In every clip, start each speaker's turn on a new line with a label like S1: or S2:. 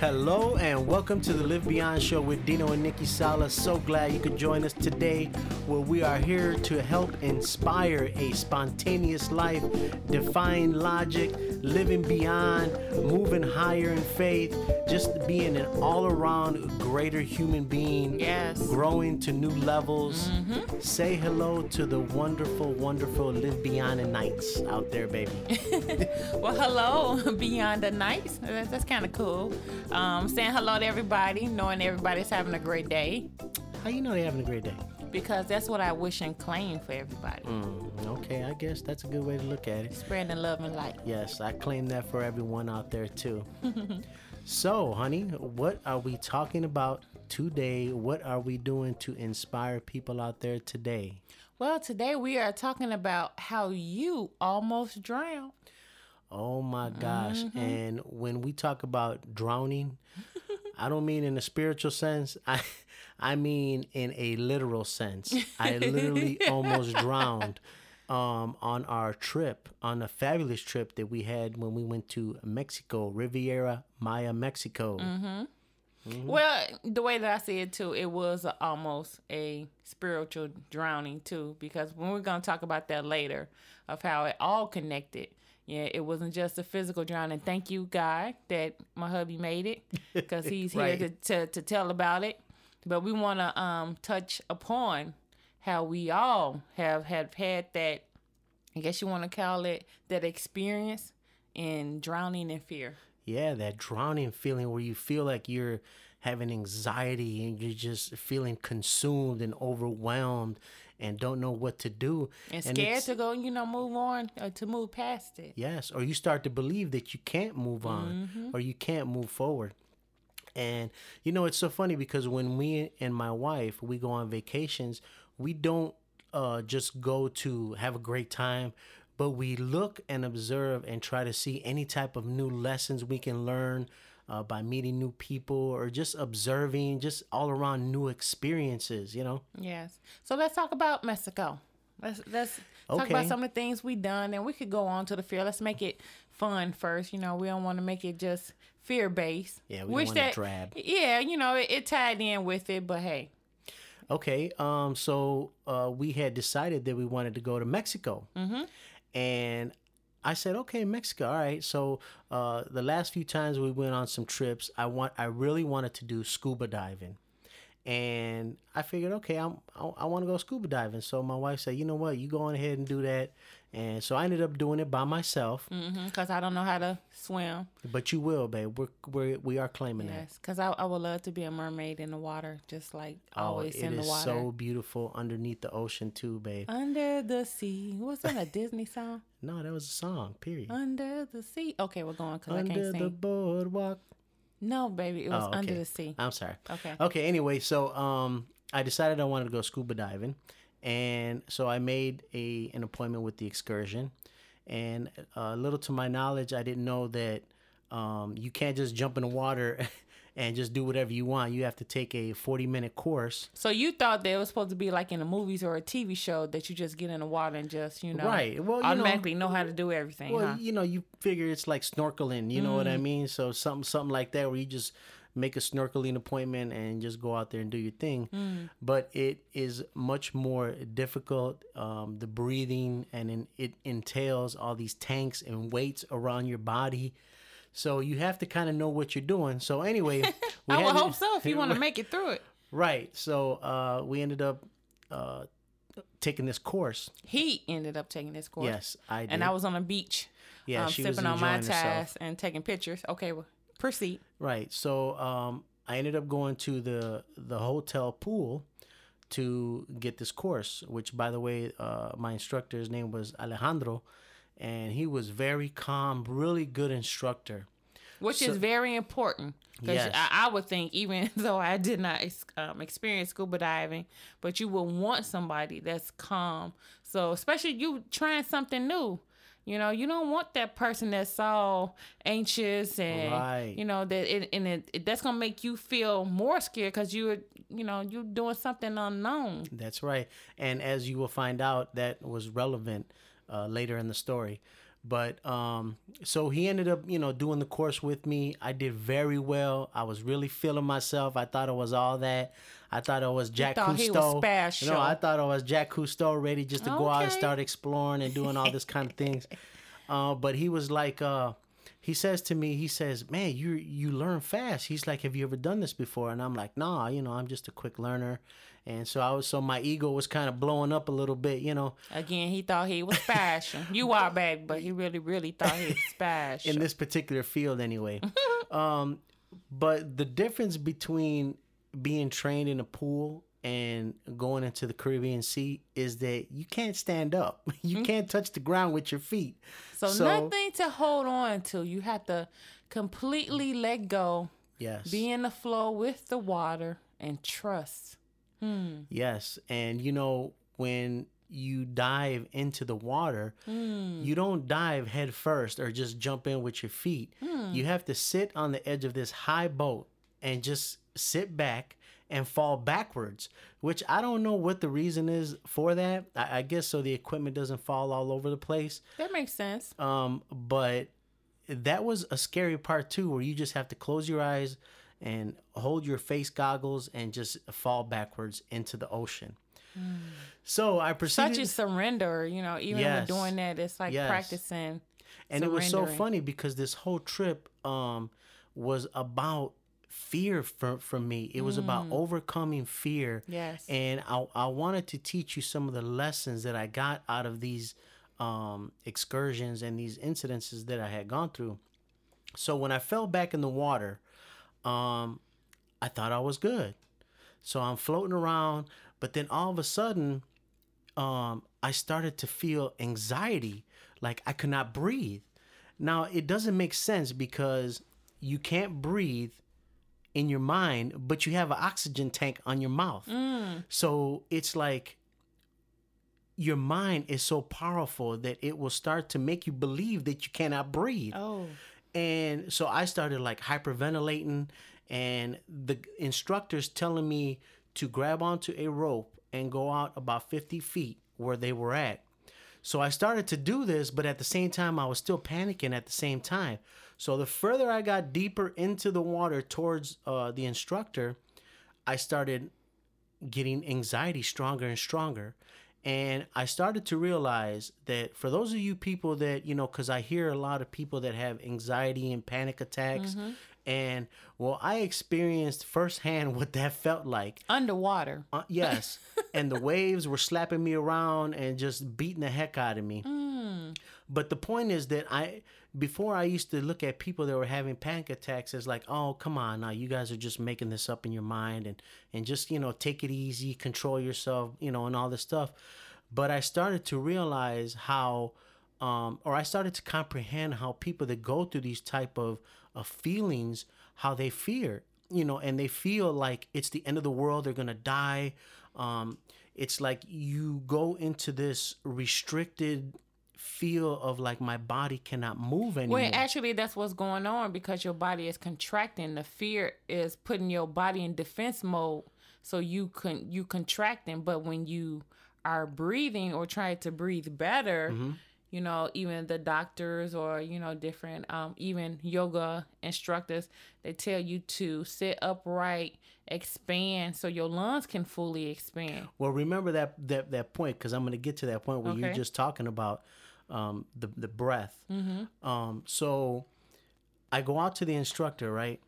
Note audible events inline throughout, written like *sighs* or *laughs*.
S1: Hello and welcome to the Live Beyond Show with Dino and Nikki Sala. So glad you could join us today, where we are here to help inspire a spontaneous life, defying logic, living beyond, moving higher in faith, just being an all around greater human being,
S2: Yes.
S1: growing to new levels. Say hello to the wonderful, wonderful Live Beyond the Nights out there, baby. *laughs*
S2: Well, hello, *laughs* Beyond the Nights. That's, that's kind of cool. Um, saying hello to everybody, knowing everybody's having a great day,
S1: How you know they're having a great day?
S2: Because that's what I wish and claim for everybody.
S1: Mm, okay, I guess that's a good way to look at it.
S2: Spreading love and light.
S1: Yes, I claim that for everyone out there too. *laughs* so, honey, what are we talking about today? What are we doing to inspire people out there today?
S2: Well, today we are talking about how you almost drowned.
S1: Oh my gosh. And when we talk about drowning, *laughs* I don't mean in a spiritual sense. I I mean in a literal sense. I literally *laughs* almost drowned um, on our trip, on a fabulous trip that we had when we went to Mexico, Riviera Maya, Mexico.
S2: Well, the way that I see it too, it was a, almost a spiritual drowning too, because when we're gonna talk about that later, of how it all connected. Yeah, it wasn't just a physical drowning. Thank you, guy, that my hubby made it, because *laughs* he's here
S1: Right.
S2: to, to to tell about it. But we want to um touch upon how we all have have had that. I guess you want to call it that experience in drowning in fear.
S1: Yeah, that drowning feeling where you feel like you're having anxiety and you're just feeling consumed and overwhelmed and don't know what to do.
S2: and scared to go, you know, move on or to move past it.
S1: Yes, or you start to believe that you can't move on or you can't move forward. And you know, it's so funny because when me and my wife we go on vacations, we don't uh, just go to have a great time, but we look and observe and try to see any type of new lessons we can learn uh, by meeting new people or just observing, just all around new experiences. You know.
S2: Yes. So let's talk about Mexico. Let's let's talk
S1: Okay.
S2: about some of the things we done, and we could go on to the fear. Let's make it fun first. You know, we don't want to make it just fear based.
S1: Yeah, we want it drab.
S2: Yeah, you know, it, it tied in with it, but hey,
S1: Okay, um, so uh, we had decided that we wanted to go to Mexico, mm-hmm. and I said, okay, Mexico. All right. So uh, the last few times we went on some trips, I want, I really wanted to do scuba diving, and I figured, okay, I'm, I, I want to go scuba diving. So my wife said, you know what, you go on ahead and do that, and so I ended up doing it by myself.
S2: because I don't know how to swim.
S1: But you will, babe. We're, we're we are claiming that.
S2: Yes, because I, I would love to be a mermaid in the water, just like
S1: Oh,
S2: always in the
S1: is
S2: water.
S1: so beautiful underneath the ocean too, babe.
S2: Under the sea. Was that a Disney song?
S1: No, that was a song. Period.
S2: Under the sea. Okay, we're going because I can't Under
S1: the
S2: sing.
S1: boardwalk.
S2: No, baby, it was
S1: Oh,
S2: under the sea.
S1: I'm sorry.
S2: Okay.
S1: Okay. Anyway, so um, I decided I wanted to go scuba diving, and so I made a an appointment with the excursion, and uh, little to my knowledge, I didn't know that um, you can't just jump in the water *laughs* and just do whatever you want. You have to take a 40 minute course.
S2: So you thought that it was supposed to be like in the movies or a TV show that you just get in the water and just you know
S1: Right. Well, you know-
S2: automatically know, how to do everything,
S1: Well,
S2: huh?
S1: you know, you figure it's like snorkeling. You know what
S2: Mm.
S1: I mean? So something something like that where you just make a snorkeling appointment and just go out there and do your thing.
S2: Mm.
S1: But it is much more difficult. Um, the breathing and in, it entails all these tanks and weights around your body. So you have to kind of know what you're doing. So anyway, *laughs* we
S2: I would hope so if you want to *laughs* make it through it.
S1: right. So uh, we ended up uh, taking this course.
S2: He ended up taking this course.
S1: Yes, I did.
S2: And I was on a beach,
S1: Yeah,
S2: um,
S1: she was
S2: sipping on my
S1: herself.
S2: and taking pictures. Okay, well, proceed.
S1: Right. So um, I ended up going to the the hotel pool to get this course. Which, by the way, uh, my instructor's name was Alejandro, and he was very calm, really good instructor.
S2: Which is very important because
S1: Yes.
S2: I, I would think, even *laughs* though I did not um, experience scuba diving, but you would want somebody that's calm. So, especially you trying something new, you know, you don't want that person that's all anxious and
S1: Right.
S2: you know that it and it, it that's gonna make you feel more scared because you're you know you're doing something unknown.
S1: That's right. And as you will find out, that was relevant uh, later in the story. But um, so he ended up, you know, doing the course with me. I did very well. I was really feeling myself. I thought it was all that. I thought I was Jack
S2: thought
S1: Cousteau.
S2: he was special.
S1: You know, I thought I was Jack Cousteau, ready just to go out and start exploring and doing all this kind of things. *laughs* Uh, but he was like, uh, he says to me, he says, "Man, you you learn fast." He's like, "Have you ever done this before?" And I'm like, "Nah, you know, I'm just a quick learner." And so I was, so my ego was kind of blowing up a little bit, you know.
S2: Again, he thought he was special. you *laughs* are back, but he really, really thought he was special.
S1: in this particular field anyway. *laughs* um, but the difference between being trained in a pool and going into the Caribbean Sea is that you can't stand up. *laughs* You can't touch the ground with your feet.
S2: so, nothing to hold on to. You have to completely let go,
S1: Yes.
S2: be in the flow with the water, and trust.
S1: Yes, and you know when you dive into the water,
S2: Hmm.
S1: you don't dive head first or just jump in with your feet.
S2: Hmm.
S1: You have to sit on the edge of this high boat and just sit back and fall backwards, which I don't know what the reason is for that. I, I guess so the equipment doesn't fall all over the place.
S2: That makes sense.
S1: Um, but that was a scary part too, where you just have to close your eyes and hold your face goggles and just fall backwards into the ocean. So I proceeded,
S2: Such a surrender, you know, even
S1: Yes.
S2: with doing that, it's like
S1: Yes.
S2: practicing.
S1: and it was so funny because this whole trip um, was about fear for, for me. It was about overcoming fear.
S2: Mm. Yes.
S1: And I, I wanted to teach you some of the lessons that I got out of these um, excursions and these incidences that I had gone through. So when I fell back in the water, um, I thought I was good. So I'm floating around, but then all of a sudden, um, I started to feel anxiety, like I could not breathe. Now it doesn't make sense because you can't breathe in your mind, but you have an oxygen tank on your mouth. Mm. So it's like your mind is so powerful that it will start to make you believe that you cannot breathe.
S2: Oh,
S1: And so I started like hyperventilating, and the instructors telling me to grab onto a rope and go out about 50 feet where they were at. So I started to do this, but at the same time, I was still panicking at the same time. So the further I got deeper into the water towards uh, the instructor, I started getting anxiety stronger and stronger. And I started to realize that for those of you people that, you know, because I hear a lot of people that have anxiety and panic attacks. And well, I experienced firsthand *laughs* what that felt like.
S2: underwater.
S1: Uh, yes. *laughs* and the waves were slapping me around and just beating the heck out of me. But the point is that I, before I used to look at people that were having panic attacks as like, oh, come on now, you guys are just making this up in your mind and, and just, you know, take it easy, control yourself, you know, and all this stuff. But I started to realize how, um, or I started to comprehend how people that go through these type of, of feelings, how they fear, you know, and they feel like it's the end of the world, they're gonna die. Um, it's like you go into this restricted feel of like my body cannot move anymore.
S2: Well, actually, that's what's going on because your body is contracting. The fear is putting your body in defense mode, so you can you contracting. But when you are breathing or trying to breathe better,
S1: Mm-hmm.
S2: you know, even the doctors or you know different, um, even yoga instructors, they tell you to sit upright, expand, so your lungs can fully expand.
S1: Well, remember that that that point because I'm going to get to that point where you're just talking about um, the the breath. Um, so I go out to the instructor, right,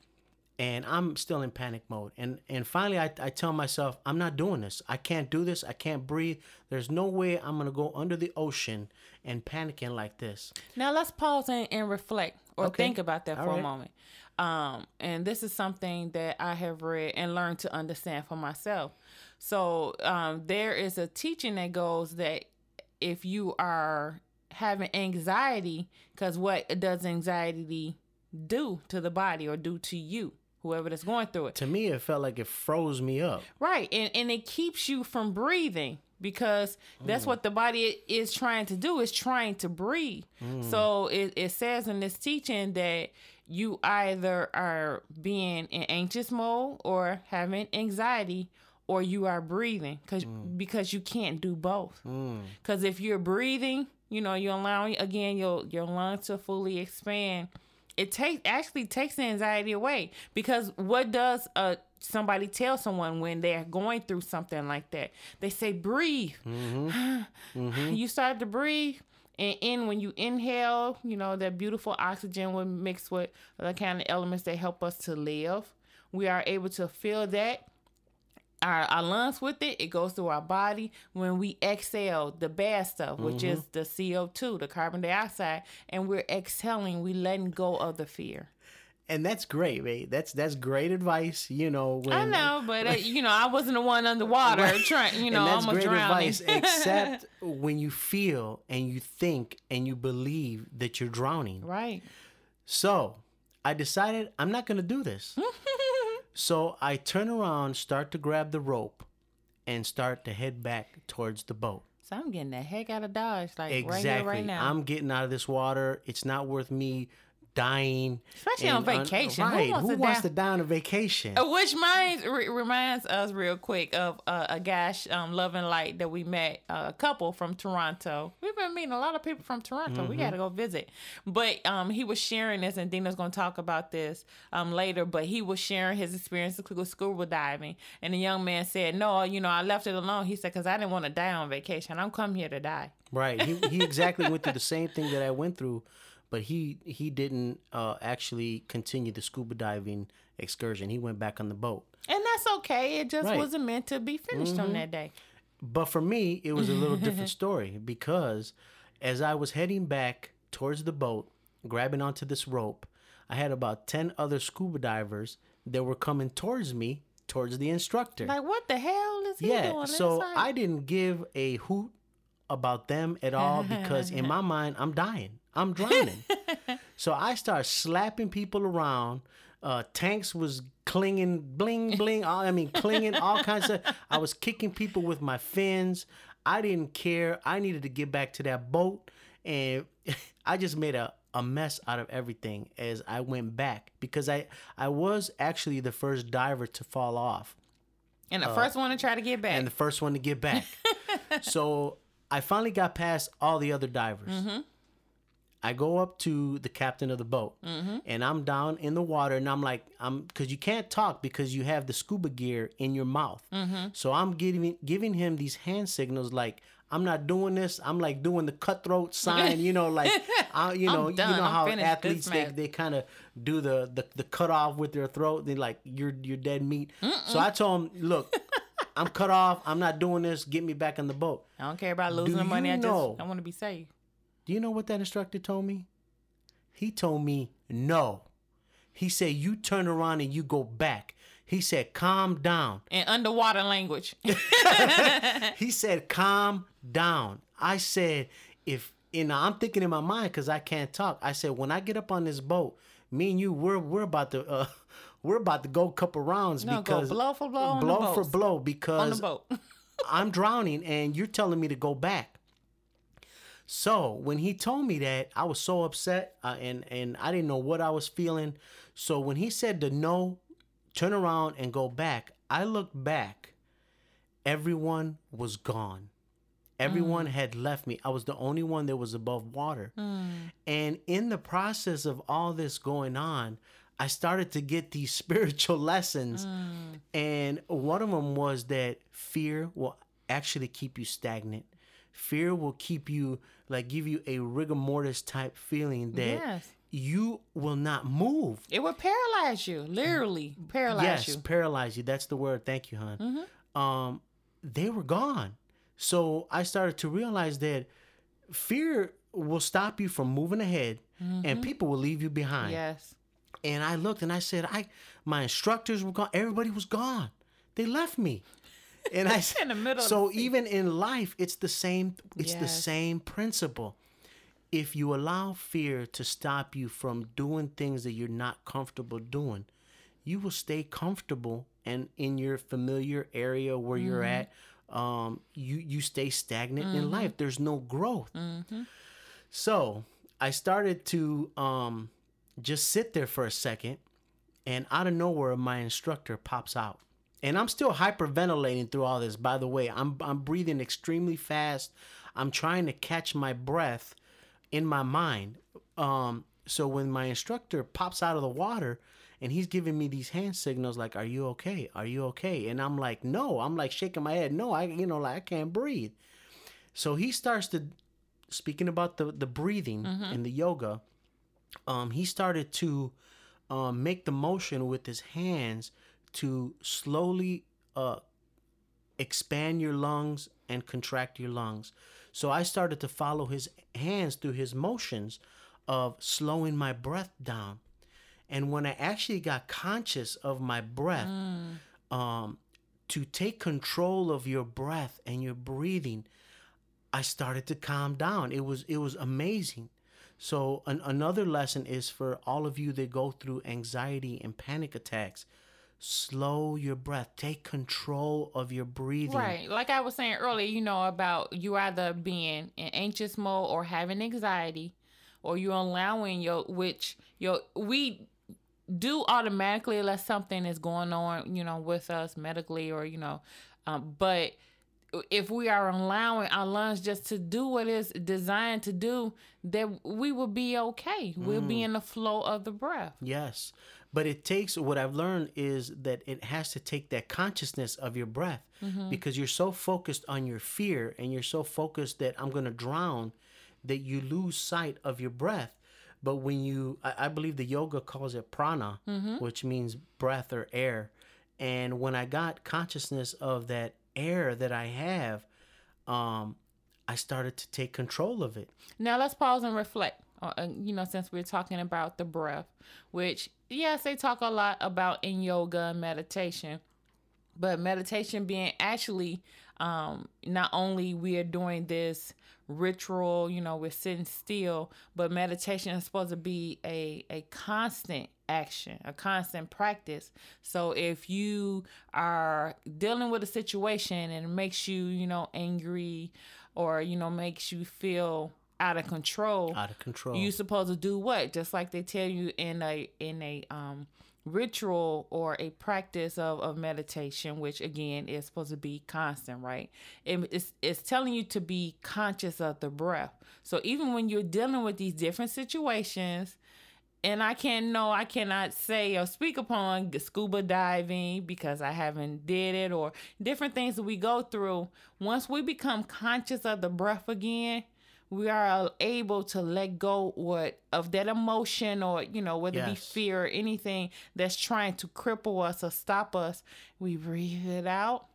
S1: and I'm still in panic mode. And and finally, I I tell myself, I'm not doing this. I can't do this. I can't breathe. There's no way I'm going to go under the ocean and panicking like this.
S2: Now let's pause and, and reflect or
S1: Okay.
S2: think about that
S1: All
S2: for
S1: right.
S2: a moment. Um, and this is something that I have read and learned to understand for myself. So um, there is a teaching that goes that if you are having anxiety, because what does anxiety do to the body or do to you, whoever that's going through it?
S1: To me, it felt like it froze me up.
S2: Right. And and it keeps you from breathing because that's what the body is trying to do is trying to breathe. So it, it says in this teaching that you either are being in anxious mode or having anxiety or you are breathing because
S1: Mm.
S2: because you can't do both. Because if you're breathing, you know you're allowing again your your lungs to fully expand. It takes actually takes the anxiety away because what does uh somebody tell someone when they're going through something like that? They say breathe. *sighs* You start to breathe. And in when you inhale, you know, that beautiful oxygen will mix with the kind of elements that help us to live. We are able to feel that our, our lungs with it, it goes through our body. When we exhale the bad stuff, which is the CO2, the carbon dioxide, and we're exhaling, we letting go of the fear.
S1: and that's great, right? That's that's great advice. You know, when,
S2: I know, *laughs* but uh, you know, I wasn't the one underwater trying, you know,
S1: and that's
S2: almost
S1: great
S2: drowning.
S1: advice. Except *laughs* when you feel and you think and you believe that you're drowning.
S2: right.
S1: So I decided I'm not gonna do this. *laughs* so I turn around, start to grab the rope, and start to head back towards the boat.
S2: So I'm getting the heck out of Dodge, like
S1: Exactly.
S2: right here, right now.
S1: I'm getting out of this water. It's not worth me dying.
S2: Especially on vacation. Who
S1: right.
S2: wants
S1: Who
S2: to
S1: wants
S2: die-
S1: to die on a vacation?
S2: Uh, Which minds, re- reminds us real quick of uh, a guy, um, Love and Light, that we met, uh, a couple from Toronto. We've been meeting a lot of people from Toronto. We got to go visit. But um, he was sharing this, and Dino's going to talk about this um, later. But he was sharing his experience with scuba diving. And the young man said, No, you know, I left it alone. He said, Because I didn't want to die on vacation. I'm come here to die.
S1: Right. He he exactly *laughs* went through the same thing that I went through, but he he didn't uh, actually continue the scuba diving excursion. He went back on the boat.
S2: And that's okay. It just
S1: Right.
S2: wasn't meant to be finished on that day.
S1: But for me, it was a little *laughs* different story because as I was heading back towards the boat, grabbing onto this rope, I had about 10 other scuba divers that were coming towards me, towards the instructor.
S2: Like, what the hell is he
S1: yeah,
S2: doing?
S1: so
S2: inside?
S1: I didn't give a hoot about them at all because in *laughs* my mind, I'm dying. I'm drowning. *laughs* so I start slapping people around. Uh, tanks was clinging, bling, bling. all- I mean, clinging, all *laughs* kinds of. I was kicking people with my fins. I didn't care. I needed to get back to that boat, and *laughs* I just made a, a mess out of everything as I went back because I I was actually the first diver to fall off
S2: And the first one to try to get back.
S1: uh, and the first one to get back. so I finally got past all the other divers.
S2: Mm-hmm.
S1: I go up to the captain of the boat,
S2: Mm-hmm.
S1: and I'm down in the water, and I'm like, I'm because you can't talk because you have the scuba gear in your mouth.
S2: Mm-hmm.
S1: So I'm giving giving him these hand signals like. I'm not doing this. I'm like doing the cutthroat sign, you know, like *laughs* I, you know, you know
S2: I'm
S1: how
S2: finished.
S1: athletes they, they kind of do the, the the cut off with their throat. They like you're you're dead meat. So I told him, look, I'm cut off. I'm not doing this. Get me back on the boat.
S2: I don't care about losing
S1: Do
S2: the money. I just
S1: know-
S2: I want to be safe.
S1: Do you know what that instructor told me? He told me no. He said you turn around and you go back. He said calm down.
S2: In underwater language. *laughs* *laughs*
S1: He said calm down. I said if you know I'm thinking in my mind because I can't talk. I said when I get up on this boat, me and you we're we're about to uh, *laughs* we're about to go a couple rounds
S2: No,
S1: because
S2: blow for blow on the
S1: blow for blow
S2: on
S1: because
S2: the boat.
S1: I'm drowning and you're telling me to go back. So when he told me that, I was so upset uh, and and I didn't know what I was feeling. So when he said to no, turn around and go back, I looked back. Everyone was gone. Everyone mm. had left me. I was the only one that was above water. Mm. And in the process of all this going on, I started to get these *laughs* spiritual lessons. Mm. And one of them was that fear will actually keep you stagnant. Fear will keep you, like, give you a rigor mortis type feeling that
S2: Yes.
S1: you will not move.
S2: It would paralyze you, literally paralyze
S1: yes,
S2: you. Mm-hmm.
S1: paralyze you. That's the word. Thank you, hon. Um, they were gone. So I started to realize that fear will stop you from moving ahead, and people will leave you behind.
S2: Mm-hmm. Yes.
S1: And I looked and I said, I my instructors were gone. Everybody was gone. They left me. And I *laughs*
S2: In the middle
S1: So
S2: the
S1: even in life, it's the same. It's the same principle. If you allow fear to stop you from doing things that you're not comfortable doing, you will stay comfortable and in your familiar area where you're
S2: Mm-hmm.
S1: at. Um, you you stay stagnant in life. There's no growth.
S2: Mm-hmm.
S1: So I started to um, just sit there for a second, and out of nowhere, my instructor pops out. And I'm still hyperventilating through all this. By the way, I'm I'm breathing extremely fast. I'm trying to catch my breath in my mind. Um, so when my instructor pops out of the water and he's giving me these hand signals like, "Are you okay? Are you okay?" And I'm like, "No." I'm like shaking my head. No, I you know like I can't breathe. So he starts to speaking about the the breathing mm-hmm. and the yoga. Um, he started to um, make the motion with his hands to slowly uh, expand your lungs and contract your lungs. So I started to follow his hands through his motions of slowing my breath down. And when I actually got conscious of my breath, mm. um, to take control of your breath and your breathing, I started to calm down. It was it was amazing. So an, another lesson is for all of you that go through anxiety and panic attacks slow your breath take control of your breathing
S2: right like i was saying earlier you know about you either being in anxious mode or having anxiety or you're allowing your which your we do automatically unless something is going on you know with us medically or you know um, but if we are allowing our lungs just to do what it's designed to do, then we will be okay. We'll be mm. in the flow of the breath.
S1: Yes. But it takes what I've learned is that it has to take that consciousness of your breath mm-hmm. because you're so focused on your fear and you're so focused that I'm going to drown that you lose sight of your breath. But when you, I, I believe the yoga calls it prana, mm-hmm. which means breath or air. And when I got consciousness of that air that I have, um, I started to take control of it.
S2: Now let's pause and reflect. Uh, you know, since we're talking about the breath, which yes, they talk a lot about in yoga and meditation, but meditation being actually um, not only we are doing this ritual, you know, we're sitting still, but meditation is supposed to be a a constant action, a constant practice. So if you are dealing with a situation and it makes you, you know, angry or you know makes you feel out of control.
S1: Out of control.
S2: You supposed to do what? Just like they tell you in a in a um ritual or a practice of, of meditation, which again is supposed to be constant, right? It, it's, it's telling you to be conscious of the breath. So even when you're dealing with these different situations, and I can't know, I cannot say or speak upon scuba diving because I haven't did it or different things that we go through. Once we become conscious of the breath again, we are able to let go what of that emotion or you know whether yes. it be fear or anything that's trying to cripple us or stop us we breathe it out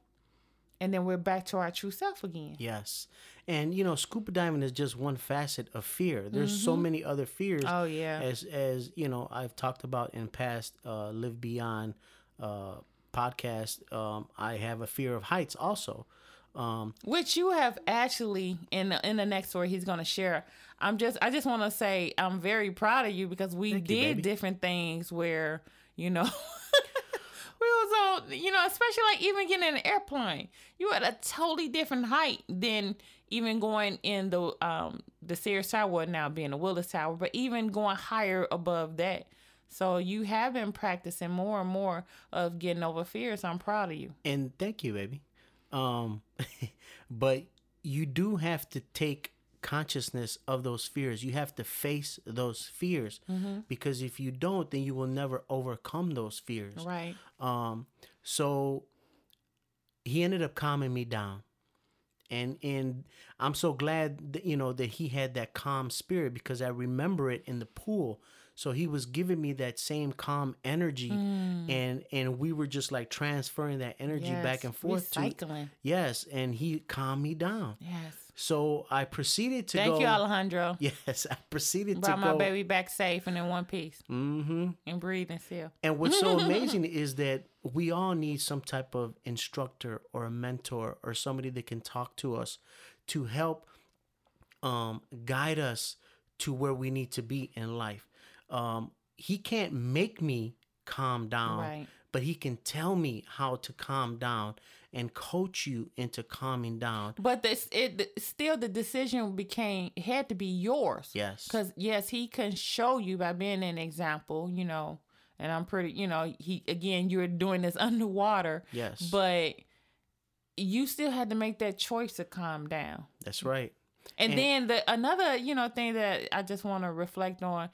S2: and then we're back to our true self again.
S1: Yes. And you know scuba diving is just one facet of fear. There's mm-hmm. so many other fears
S2: oh yeah.
S1: as as you know i've talked about in past uh live beyond uh podcast um i have a fear of heights also um,
S2: Which you have actually in the, in the next story he's going to share. I'm just I just want to say I'm very proud of you because we did you, different things where you know *laughs* we was on you know especially like even getting in an airplane you at a totally different height than even going in the um the Sears Tower now being the Willis Tower but even going higher above that. So you have been practicing more and more of getting over fears. I'm proud of you.
S1: And thank you, baby. Um, *laughs* but you do have to take consciousness of those fears. You have to face those fears mm-hmm. because if you don't, then you will never overcome those fears.
S2: Right.
S1: Um, so he ended up calming me down. And and I'm so glad that you know that he had that calm spirit because I remember it in the pool so he was giving me that same calm energy, mm. and and we were just like transferring that energy yes. back and forth.
S2: Recycling.
S1: To, yes, and he calmed me down.
S2: Yes.
S1: So I proceeded to
S2: Thank
S1: go.
S2: you, Alejandro. *laughs*
S1: Yes, I proceeded to
S2: Brought
S1: to
S2: my baby back safe and in one piece.
S1: Mm-hmm.
S2: And breathing still.
S1: And what's so *laughs* amazing is that we all need some type of instructor or a mentor or somebody that can talk to us to help um, guide us to where we need to be in life um, he can't make me calm down, right. but he can tell me how to calm down and coach you into calming down.
S2: But this, it still the decision became had to be yours.
S1: Yes,
S2: because yes, he can show you by being an example, you know, and I'm pretty, you know, he again, you're doing this *laughs* underwater.
S1: Yes.
S2: But you still had to make that choice to calm down.
S1: That's right.
S2: And, and then the another, you know, thing that I just want to reflect on.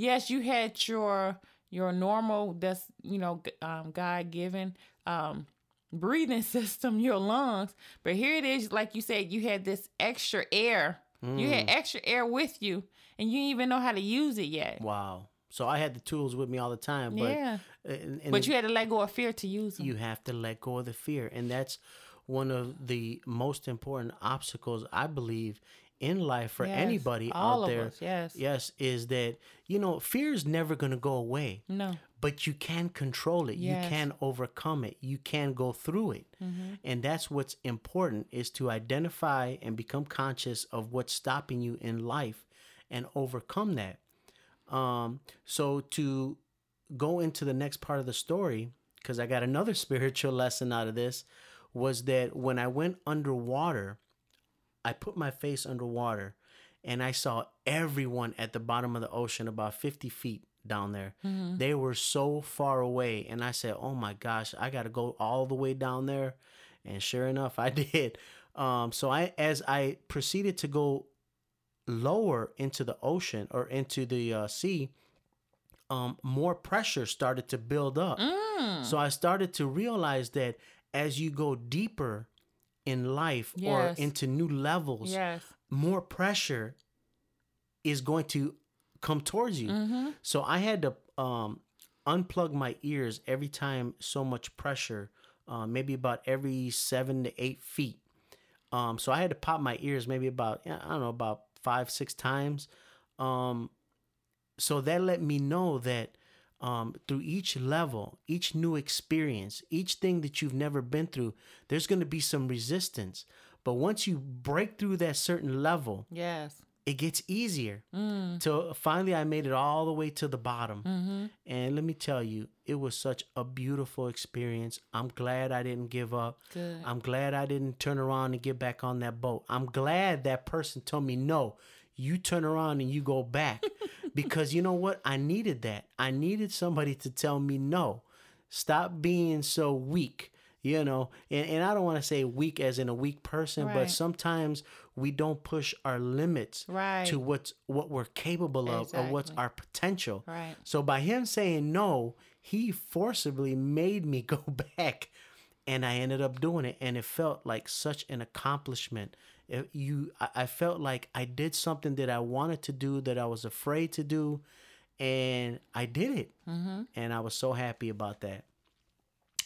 S2: Yes, you had your your normal that's, you know, um God given um breathing *laughs* system, your lungs, but here it is like you said you had this extra air. Mm. You had mm. extra air with you and you didn't even know how to use it yet.
S1: Wow. So I had the tools with me all the time, but yeah.
S2: And, and but you had to let go of fear to use them.
S1: You have to let go of the fear, and that's one of the most important obstacles I believe in life for yes, anybody out there. Us,
S2: yes,
S1: yes, is that you know fear is never going to go away.
S2: No,
S1: but you can control it. Yes. You can overcome it. You can go through it, mm-hmm. and that's what's important is to identify and become conscious of what's stopping you in life, and overcome that. Um, so to go into the next part of the story, because I got another *laughs* spiritual lesson out of this, was that when I went underwater, I put my face underwater and I saw everyone at the bottom of the ocean about 50 feet down there. Mm-hmm. They were so far away. And I said, oh my gosh, I got to go all the way down there. And sure enough, I *laughs* did. Um, so I, as I proceeded to go lower into the ocean or into the uh, sea, um, more pressure started to build up. Mm. So I started to realize that as you go deeper in life yes. or into new levels,
S2: yes.
S1: more pressure is going to come towards you. Mm-hmm. So I had to um, unplug my ears every time so much pressure, uh, maybe about every seven to eight feet. Um, so I had to pop my ears maybe about I don't know about five six times. Um, so that let me know that um, through each level, each new experience, each thing that you've never been through, there's going to be some resistance. But once you break through that certain level,
S2: yes,
S1: it gets easier. Mm. So finally, I made it all the way to the bottom. Mm-hmm. And let me tell you, it was such a beautiful experience. I'm glad I didn't give up.
S2: Good.
S1: I'm glad I didn't turn around and get back on that boat. I'm glad that person told me, no, you turn around and you go back. *laughs* *laughs* because you know what? I needed that. I needed somebody to tell me, no, stop being so weak you know and, and i don't want to say weak as in a weak person right. but sometimes we don't push our limits
S2: right.
S1: to what's what we're capable of exactly. or what's our potential
S2: right
S1: so by him saying no he forcibly made me *laughs* go back and i ended up doing it and it felt like such an accomplishment you I, felt like i did something that i wanted to do that i was afraid to do and i did it mm-hmm. and i was so happy about that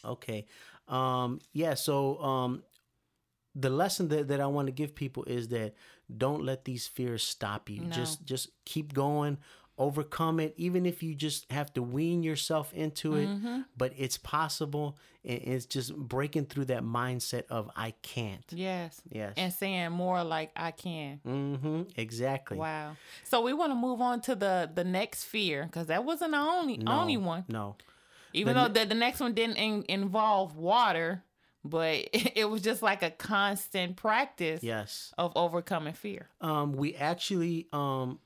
S1: okay um, yeah, so um, the lesson that, that I want to give people is that don't let these fears stop you. No. Just just keep going, overcome it, even if you just have to wean yourself into it. Mm-hmm. But it's possible. It's just breaking through that mindset of I can't.
S2: Yes.
S1: Yes.
S2: And saying more like I can.
S1: Mm-hmm. Exactly.
S2: Wow. So we want to move on to the the next fear because that wasn't the only no, only one.
S1: No.
S2: Even the, though the, the next one didn't in, involve water, but *laughs* it was just like a constant practice
S1: yes
S2: of overcoming fear
S1: um we actually um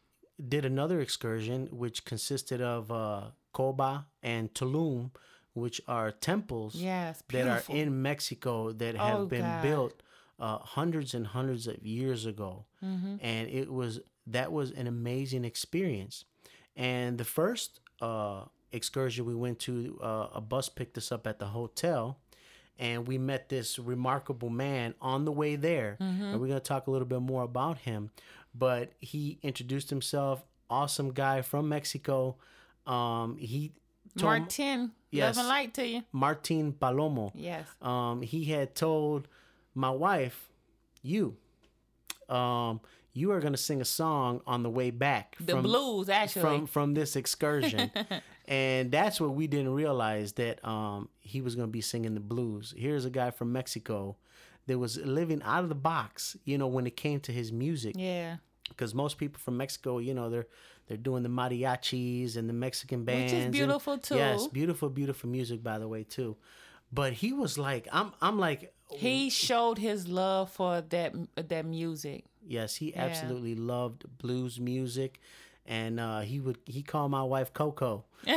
S1: did another excursion which consisted of uh Coba and Tulum which are temples
S2: yes,
S1: that are in Mexico that oh, have been God. built uh, hundreds and hundreds of years ago mm-hmm. and it was that was an amazing experience and the first uh excursion we went to, uh, a bus picked us up at the hotel, and we met this remarkable man on the way there. Mm-hmm. And we're gonna talk a little bit more about him. But he introduced himself. Awesome guy from Mexico. Um, he
S2: told, Martin, yes, love and light to you.
S1: Martin Palomo.
S2: Yes.
S1: Um, he had told my wife, you, um, you are going to sing a song on the way back.
S2: The from, blues, actually.
S1: From from this excursion, *laughs* and that's what we didn't realize that um, he was going to be singing the blues. Here's a guy from Mexico that was living out of the box. You know, when it came to his music.
S2: Yeah.
S1: Because most people from Mexico, you know, they're they're doing the mariachis and the Mexican bands,
S2: which is beautiful
S1: and,
S2: too.
S1: Yes, beautiful, beautiful music, by the way, too. But he was like, I'm, I'm like,
S2: he showed his love for that that music.
S1: Yes, he absolutely yeah. loved blues music. And uh, he would he called my wife Coco. *laughs* *laughs* he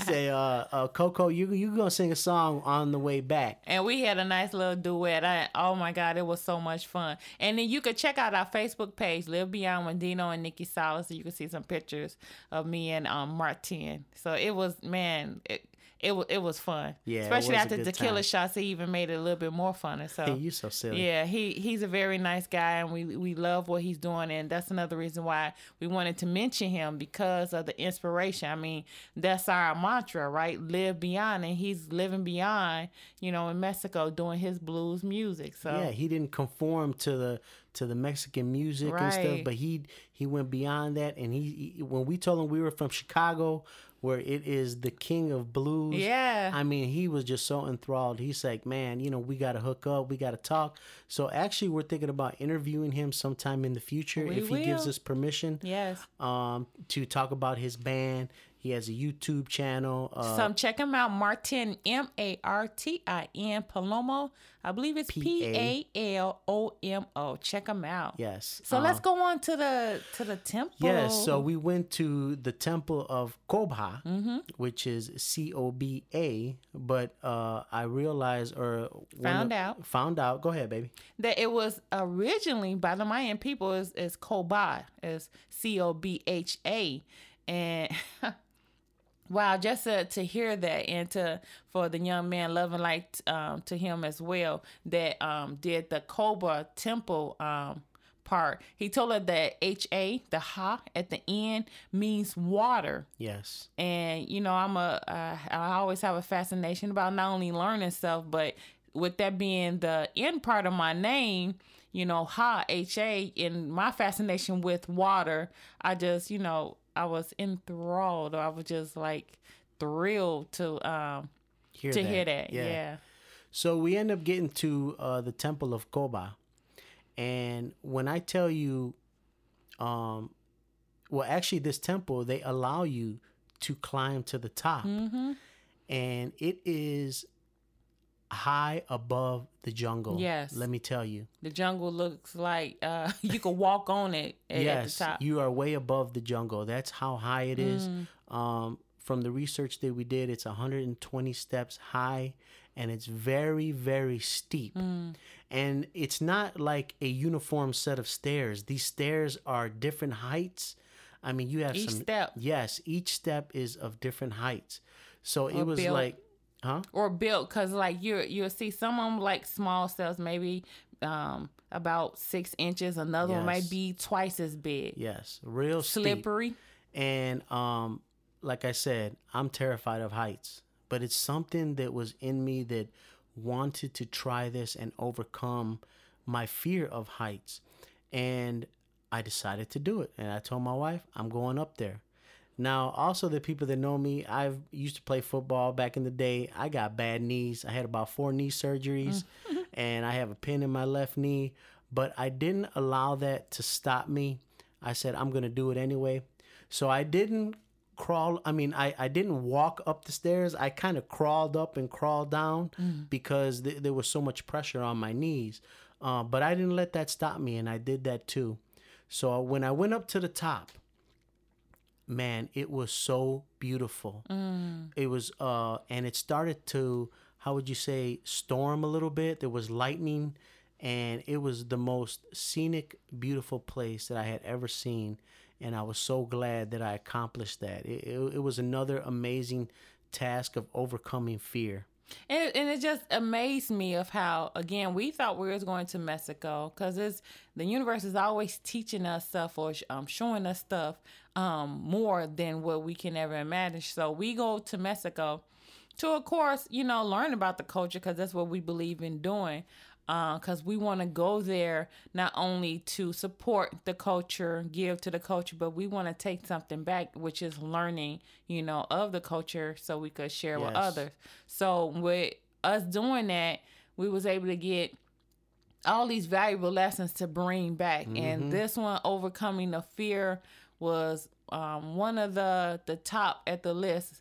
S1: said, uh, uh, "Coco, you you gonna sing a song on the way back?"
S2: And we had a nice little duet. I, oh my God, it was so much fun. And then you could check out our Facebook page, Live Beyond with Dino and Nikki Salas, so you can see some pictures of me and um, Martin. So it was man. It, it was it was fun. Yeah, especially after the killer shots, he even made it a little bit more fun. So
S1: hey, *laughs* you so silly.
S2: Yeah, he he's a very nice guy, and we we love what he's doing, and that's another reason why we wanted to mention him because of the inspiration. I mean, that's our mantra, right? Live beyond, and he's living beyond. You know, in Mexico, doing his blues music. So
S1: yeah, he didn't conform to the to the Mexican music right. and stuff, but he he went beyond that. And he, he when we told him we were from Chicago, where it is the king of blues.
S2: Yeah.
S1: I mean, he was just so enthralled. He's like, man, you know, we got to hook up, we got to talk. So actually, we're thinking about interviewing him sometime in the future
S2: we
S1: if
S2: will.
S1: he gives us permission.
S2: Yes.
S1: Um, to talk about his band he has a YouTube channel.
S2: Uh, so check him out, Martin M A R T I N Palomo. I believe it's P A L O M O. Check him out.
S1: Yes.
S2: So let's go on to the to the temple.
S1: Yes. So we went to the temple of Coba, mm-hmm. which is C O B A. But uh, I realized or
S2: found out
S1: found out. Go ahead, baby.
S2: That it was originally by the Mayan people is is Coba is C O B H A and *laughs* Wow, just to, to hear that and to for the young man loving like um, to him as well that um, did the Coba Temple um, part. He told her that H A the ha at the end means water.
S1: Yes.
S2: And you know I'm a uh, I always have a fascination about not only learning stuff but with that being the end part of my name, you know, ha H A in my fascination with water, I just you know I was enthralled. or I was just like thrilled to um hear to that. hear that. Yeah. yeah.
S1: So we end up getting to uh, the Temple of Coba, and when I tell you, um, well, actually, this temple they allow you to climb to the top, mm-hmm. and it is high above the jungle.
S2: Yes.
S1: Let me tell you.
S2: The jungle looks like uh, *laughs* you could walk on it at, yes, at
S1: You are way above the jungle. That's how high it is. Mm. Um, from the research that we did, it's 120 steps high and it's very, very steep. Mm. And it's not like a uniform set of stairs. These stairs are different heights. I mean, you have
S2: each
S1: some.
S2: step.
S1: Yes, each step is of different heights. So or it was built. like Huh?
S2: Or built, cause like you you'll see some of them like small cells, maybe um about six inches. Another yes. one might be twice as big.
S1: Yes, real
S2: slippery.
S1: Steep. And um, like I said, I'm terrified of heights, but it's something that was in me that wanted to try this and overcome my fear of heights. And I decided to do it. And I told my wife, I'm going up there. Now, also the people that know me, I've used to play football back in the day. I got bad knees. I had about four knee surgeries, *laughs* and I have a pin in my left knee. But I didn't allow that to stop me. I said I'm gonna do it anyway. So I didn't crawl. I mean, I I didn't walk up the stairs. I kind of crawled up and crawled down mm. because th- there was so much pressure on my knees. Uh, but I didn't let that stop me, and I did that too. So when I went up to the top man, it was so beautiful. Mm. It was, uh, and it started to, how would you say, storm a little bit. There was lightning, and it was the most scenic, beautiful place that I had ever seen. And I was so glad that I accomplished that. It, it, it was another amazing task of overcoming fear.
S2: And, and it just amazed me of how again we thought we was going to Mexico because it's the universe is always teaching us stuff or um, showing us stuff um, more than what we can ever imagine. So we go to Mexico to, of course, you know, learn about the culture because that's what we believe in doing because uh, we want to go there not only to support the culture, give to the culture, but we want to take something back, which is learning, you know, of the culture so we could share yes. with others. So with us doing that, we was able to get all these valuable lessons to bring back. Mm-hmm. And this one, overcoming the fear, was um, one of the the top at the list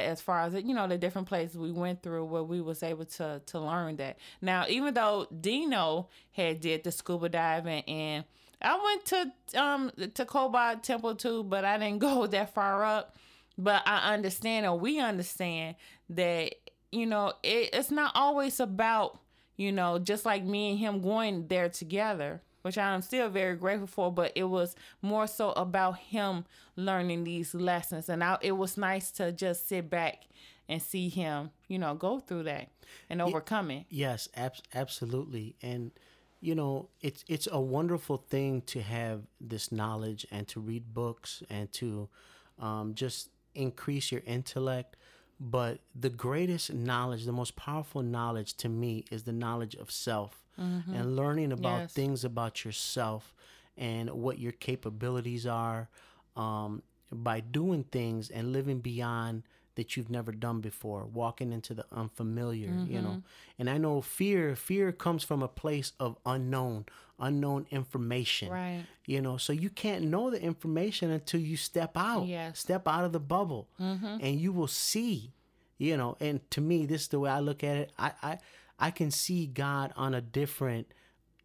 S2: as far as you know the different places we went through where we was able to to learn that now even though dino had did the scuba diving and I went to um to Kobot Temple too, but I didn't *laughs* go that far up. But I understand, or we understand that you know it, it's not always about you know just like me and him going there together which I'm still very grateful for, but it was more so about him learning these lessons. And I, it was nice to just sit back and see him, you know, go through that and overcome it.
S1: Yes, ab- absolutely. And you know, it's it's a wonderful thing to have this knowledge and to read books and to um, just increase your intellect. But the greatest knowledge, the most powerful knowledge to me is the knowledge of self mm-hmm. and learning about yes. things about yourself and what your capabilities are um, by doing things and living beyond that you've never done before walking into the unfamiliar mm-hmm. you know mm-hmm. and i know fear fear comes from a place of unknown unknown information
S2: right
S1: you know so you can't know the information until you step out
S2: yes.
S1: step out of the bubble mm-hmm. and you will see you know and to me this is the way i look at it i i I can see God on a different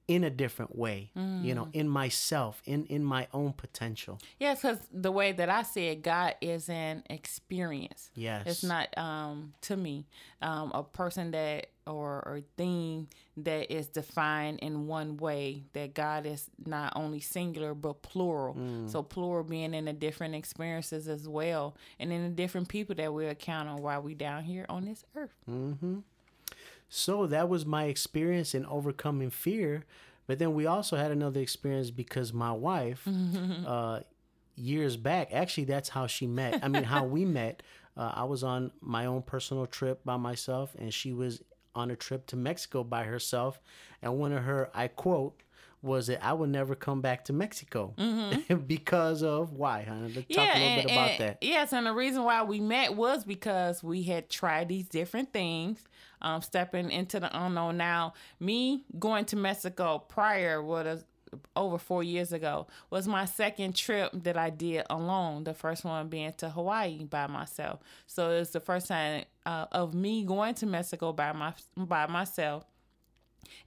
S1: in a different way mm. you know in myself in in my own potential.
S2: Yes because the way that i see it god is an experience.
S1: Yes.
S2: it's not um to me um a person that or or thing that is defined in one way that god is not only singular but plural. Mm. so plural being in the different experiences as well and in the different people that we encounter while we down here on this earth.
S1: Mm-hmm so that was my experience in overcoming fear. But then we also had another experience because my wife, *laughs* uh, years back, actually, that's how she met. I mean, how we met. *laughs* Uh, I was on my own personal trip by myself, and she was on a trip to Mexico by herself. And one of her, I quote, was that I would never come back to Mexico mm-hmm. *laughs* because of why, honey? Let's yeah, talk a little and, bit about
S2: and,
S1: that.
S2: Yes, and the reason why we met was because we had tried these different things, um, stepping into the unknown. Now, me going to Mexico prior was over four years ago was my second trip that I did alone. The first one being to Hawaii by myself. So it's the first time uh, of me going to Mexico by my by myself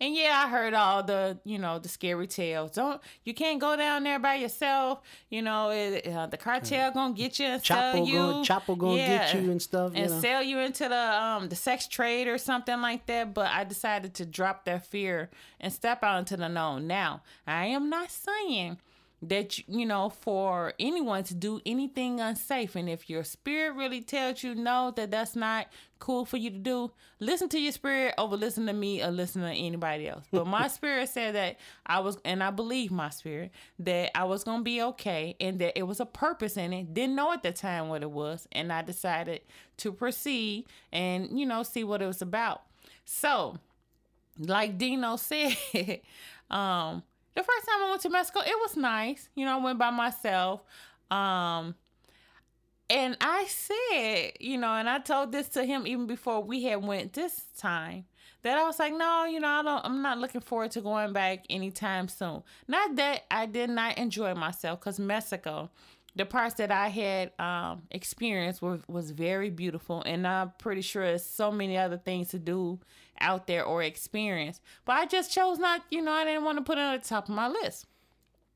S2: and yeah, I heard all the, you know, the scary tales. Don't you can't go down there by yourself. You know, it, uh, the cartel gonna get you and Chapo sell you.
S1: Gonna, Chapo gonna yeah, get you and stuff,
S2: and
S1: know?
S2: sell you into the um the sex trade or something like that. But I decided to drop that fear and step out into the known. Now, I am not saying that you know for anyone to do anything unsafe. And if your spirit really tells you no that that's not cool for you to do listen to your spirit over listen to me or listen to anybody else. But my *laughs* spirit said that i was and i believe my spirit that i was gonna be okay and that it was a purpose in it. Didn't know at the time what it was. And i decided to proceed and you know see what it was about. So like dino *laughs* said um the first time I went to Mexico, it was nice. You know, I went by myself. Um, and I said, you know, and I told this to him even before we had went this time that I was like, no, you know, I don't, I'm not looking forward to going back anytime soon. Not that I did not enjoy myself, cause Mexico, the parts that I had um, experienced were, was very beautiful, and I'm pretty sure there's so many other things to do out there or experience. But I just chose not, you know, I didn't want to put it on the top of my list.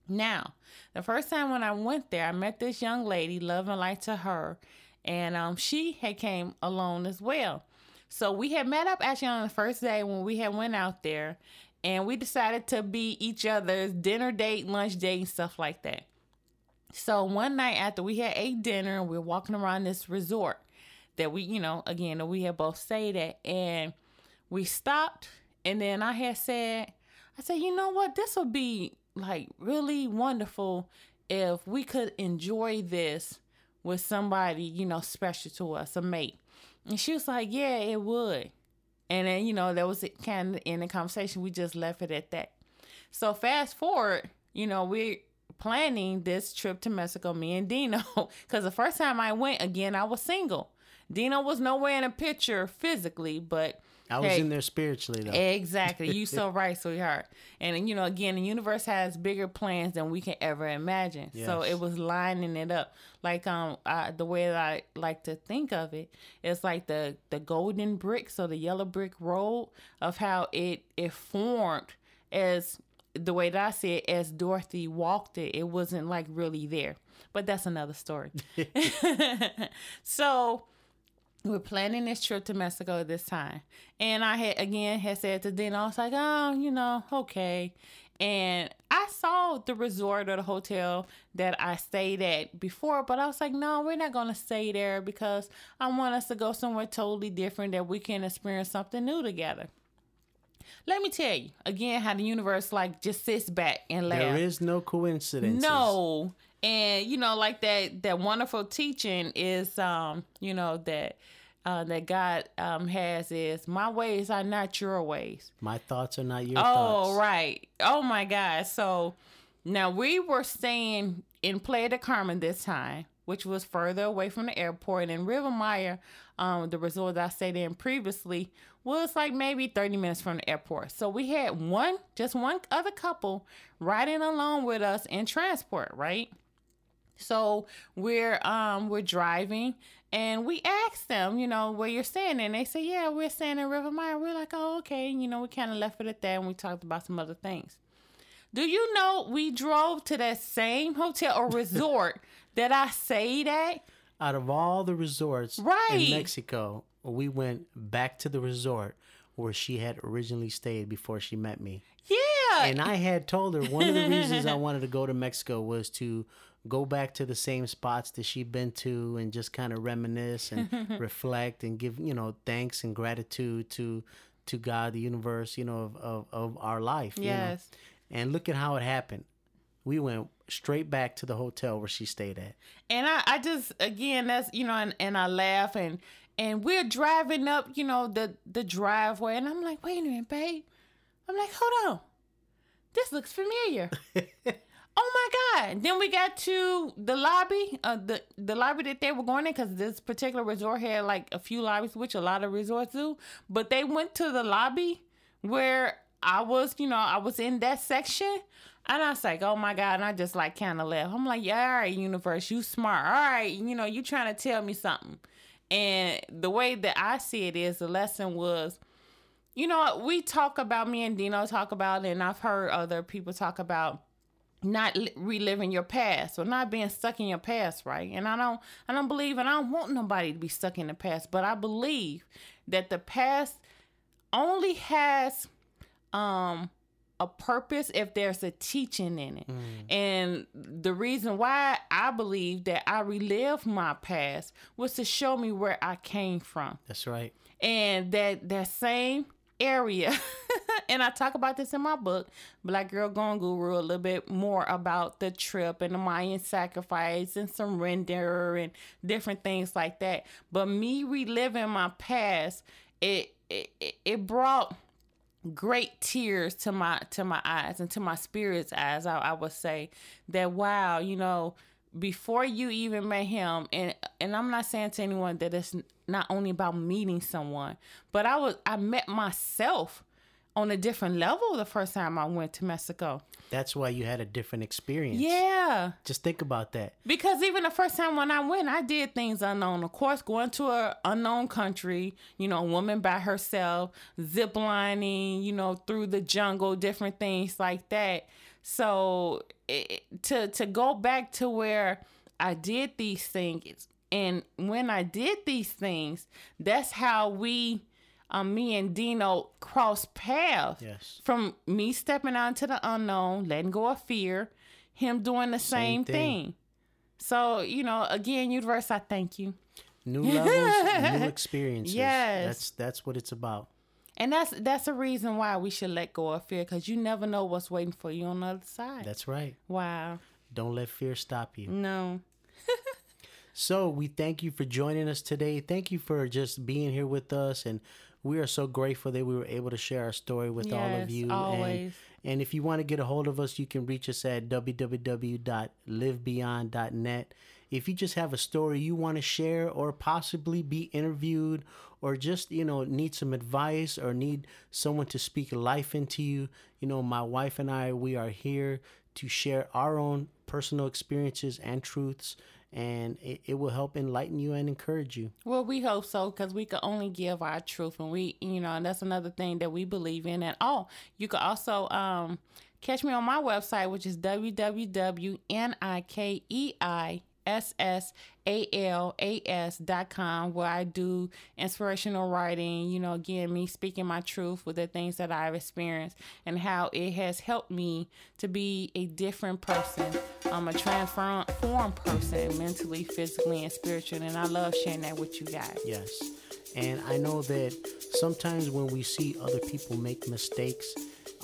S2: Now, the first time when I went there, I met this young lady, love and light to her, and um, she had came alone as well. So we had met up actually on the first day when we had went out there, and we decided to be each other's dinner date, lunch date, and stuff like that. So one night after we had ate dinner, we are walking around this resort that we, you know, again we had both stayed at, and we stopped and then I had said, I said, you know what, this would be like really wonderful if we could enjoy this with somebody, you know, special to us, a mate. And she was like, yeah, it would. And then, you know, that was kind of in the conversation. We just left it at that. So fast forward, you know, we're planning this trip to Mexico, me and Dino. *laughs* Because the first time I went, again, I was single. Dino was nowhere in a picture physically, but
S1: I was hey, in there spiritually though.
S2: Exactly. You so *laughs* right, sweetheart. And you know, again, the universe has bigger plans than we can ever imagine. Yes. So it was lining it up. Like um I, the way that I like to think of it, it's like the the golden brick, so the yellow brick road of how it it formed as the way that I see it, as Dorothy walked it, it wasn't like really there. But that's another story. *laughs* *laughs* so we're planning this trip to Mexico this time. And I had again had said to Dino, I was like, oh, you know, okay. And I saw the resort or the hotel that I stayed at before, but I was like, no, we're not going to stay there because I want us to go somewhere totally different that we can experience something new together. Let me tell you again how the universe like just sits back and laughs.
S1: There is no coincidence.
S2: No, and you know, like that that wonderful teaching is, um, you know that uh, that God um, has is my ways are not your ways.
S1: My thoughts are not your
S2: oh,
S1: thoughts.
S2: Oh, right. Oh my God. So now we were staying in Playa del Carmen this time, which was further away from the airport. And Riviera Maya, um, the resort that I stayed in previously, was like maybe 30 minutes from the airport. So we had one, just one other couple riding along with us in transport, right? So we're um we're driving and we asked them, you know, where you're staying. And they said, yeah, we're staying in Riviera Maya. We're like, oh, okay. And, you know, we kind of left it at that and we talked about some other things. Do you know we drove to that same hotel or resort that I say that?
S1: Out of all the resorts right. in Mexico, we went back to the resort where she had originally stayed before she met me.
S2: Yeah.
S1: And I had told her one of the reasons I *laughs* wanted to go to Mexico was to go back to the same spots that she'd been to and just kind of reminisce and *laughs* reflect and give you know thanks and gratitude to to God, the universe, you know, of of, of our life. Yes. You know? And look at how it happened. We went straight back to the hotel where she stayed at.
S2: And I, I just again that's you know, and, and I laugh and and we're driving up, you know, the the driveway and I'm like, wait a minute, babe. I'm like, hold on. This looks familiar. *laughs* Oh my God! Then we got to the lobby, uh, the the lobby that they were going in, because this particular resort had like a few lobbies, which a lot of resorts do. But they went to the lobby where I was, you know, I was in that section, and I was like, oh my God! And I just like kind of left. I'm like, yeah, all right, universe, you smart. All right, you know, you trying to tell me something. And the way that I see it is, the lesson was you know, we talk about me and Dino talk about, and I've heard other people talk about not reliving your past or not being stuck in your past, right? And I don't, I don't believe, and I don't want nobody to be stuck in the past, but I believe that the past only has, um, a purpose if there's a teaching in it. Mm. And the reason why I believe that I relive my past was to show me where I came from.
S1: That's right.
S2: And that that same area. *laughs* and I talk about this in my book, Black Girl Gone Guru, a little bit more about the trip and the Mayan sacrifice and surrender and different things like that. But me reliving my past, it it, it brought great tears to my to my eyes and to my spirit's eyes. I, I would say that wow, you know, before you even met him and and I'm not saying to anyone that it's not only about meeting someone, but I was I met myself on a different level the first time I went to Mexico.
S1: That's why you had a different experience.
S2: Yeah.
S1: Just think about that.
S2: Because even the first time when I went, I did things unknown. Of course, going to a unknown country, you know, a woman by herself, zip lining, you know, through the jungle, different things like that. So it, to to go back to where I did these things, and when I did these things, that's how we, um, me and Dino crossed paths.
S1: Yes.
S2: From me stepping out into the unknown, letting go of fear, him doing the same, same thing. thing. So you know, again, universe, I thank you.
S1: New *laughs* levels, new experiences. Yes, that's that's what it's about.
S2: And that's that's a reason why we should let go of fear because you never know what's waiting for you on the other side.
S1: That's right.
S2: Wow.
S1: Don't let fear stop you.
S2: No. *laughs*
S1: so we thank you for joining us today. Thank you for just being here with us and we are so grateful that we were able to share our story with yes, all of you.
S2: Always.
S1: And, and if you want to get a hold of us, you can reach us at www.livebeyond.net. If you just have a story you want to share or possibly be interviewed or just, you know, need some advice or need someone to speak life into you, you know, my wife and I, we are here to share our own personal experiences and truths and it, it will help enlighten you and encourage you.
S2: Well, we hope so because we can only give our truth, and we, you know, and that's another thing that we believe in And all. You can also um, catch me on my website, which is www.nikei S-S-A-L-A-S.com where I do inspirational writing, you know, again, me speaking my truth with the things that I've experienced and how it has helped me to be a different person. I'm a transformed person mentally, physically, and spiritually, and I love sharing that with you guys.
S1: Yes. And I know that sometimes when we see other people make mistakes,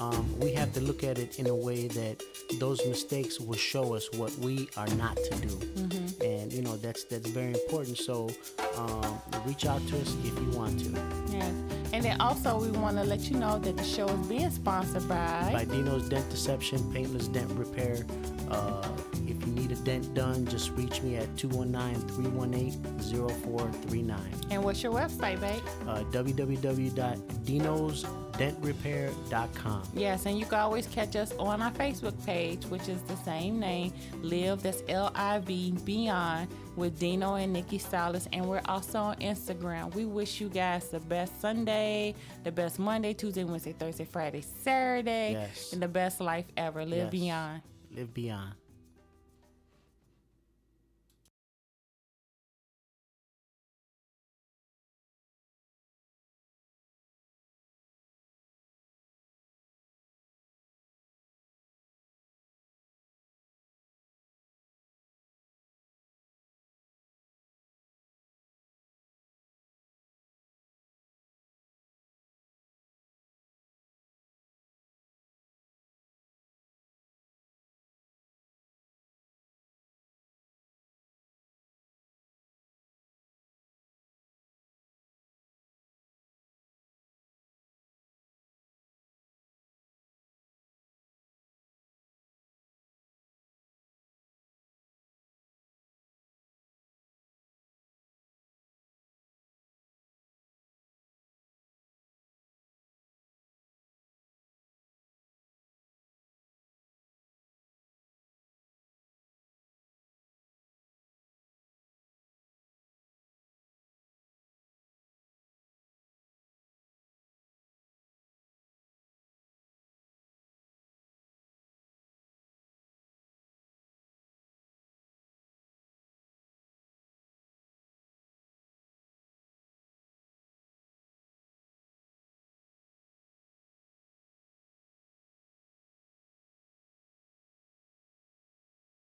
S1: um, we have to look at it in a way that those mistakes will show us what we are not to do, mm-hmm. and you know that's that's very important. So um, reach out to us if you want to.
S2: Yes, and then also we want to let you know that the show is being sponsored by
S1: by Dino's Dent Deception, Paintless Dent Repair. Uh, if you need a dent done, just reach me at 219-318-0439.
S2: And what's your website, babe?
S1: Uh, www.dinosdentrepair.com.
S2: Yes, and you can always catch us on our Facebook page, which is the same name, Live, that's L-I-V, Beyond, with Dino and Nikki Stylist. And we're also on Instagram. We wish you guys the best Sunday, the best Monday, Tuesday, Wednesday, Thursday, Friday, Saturday, yes. and the best life ever. Live yes. beyond
S1: live beyond.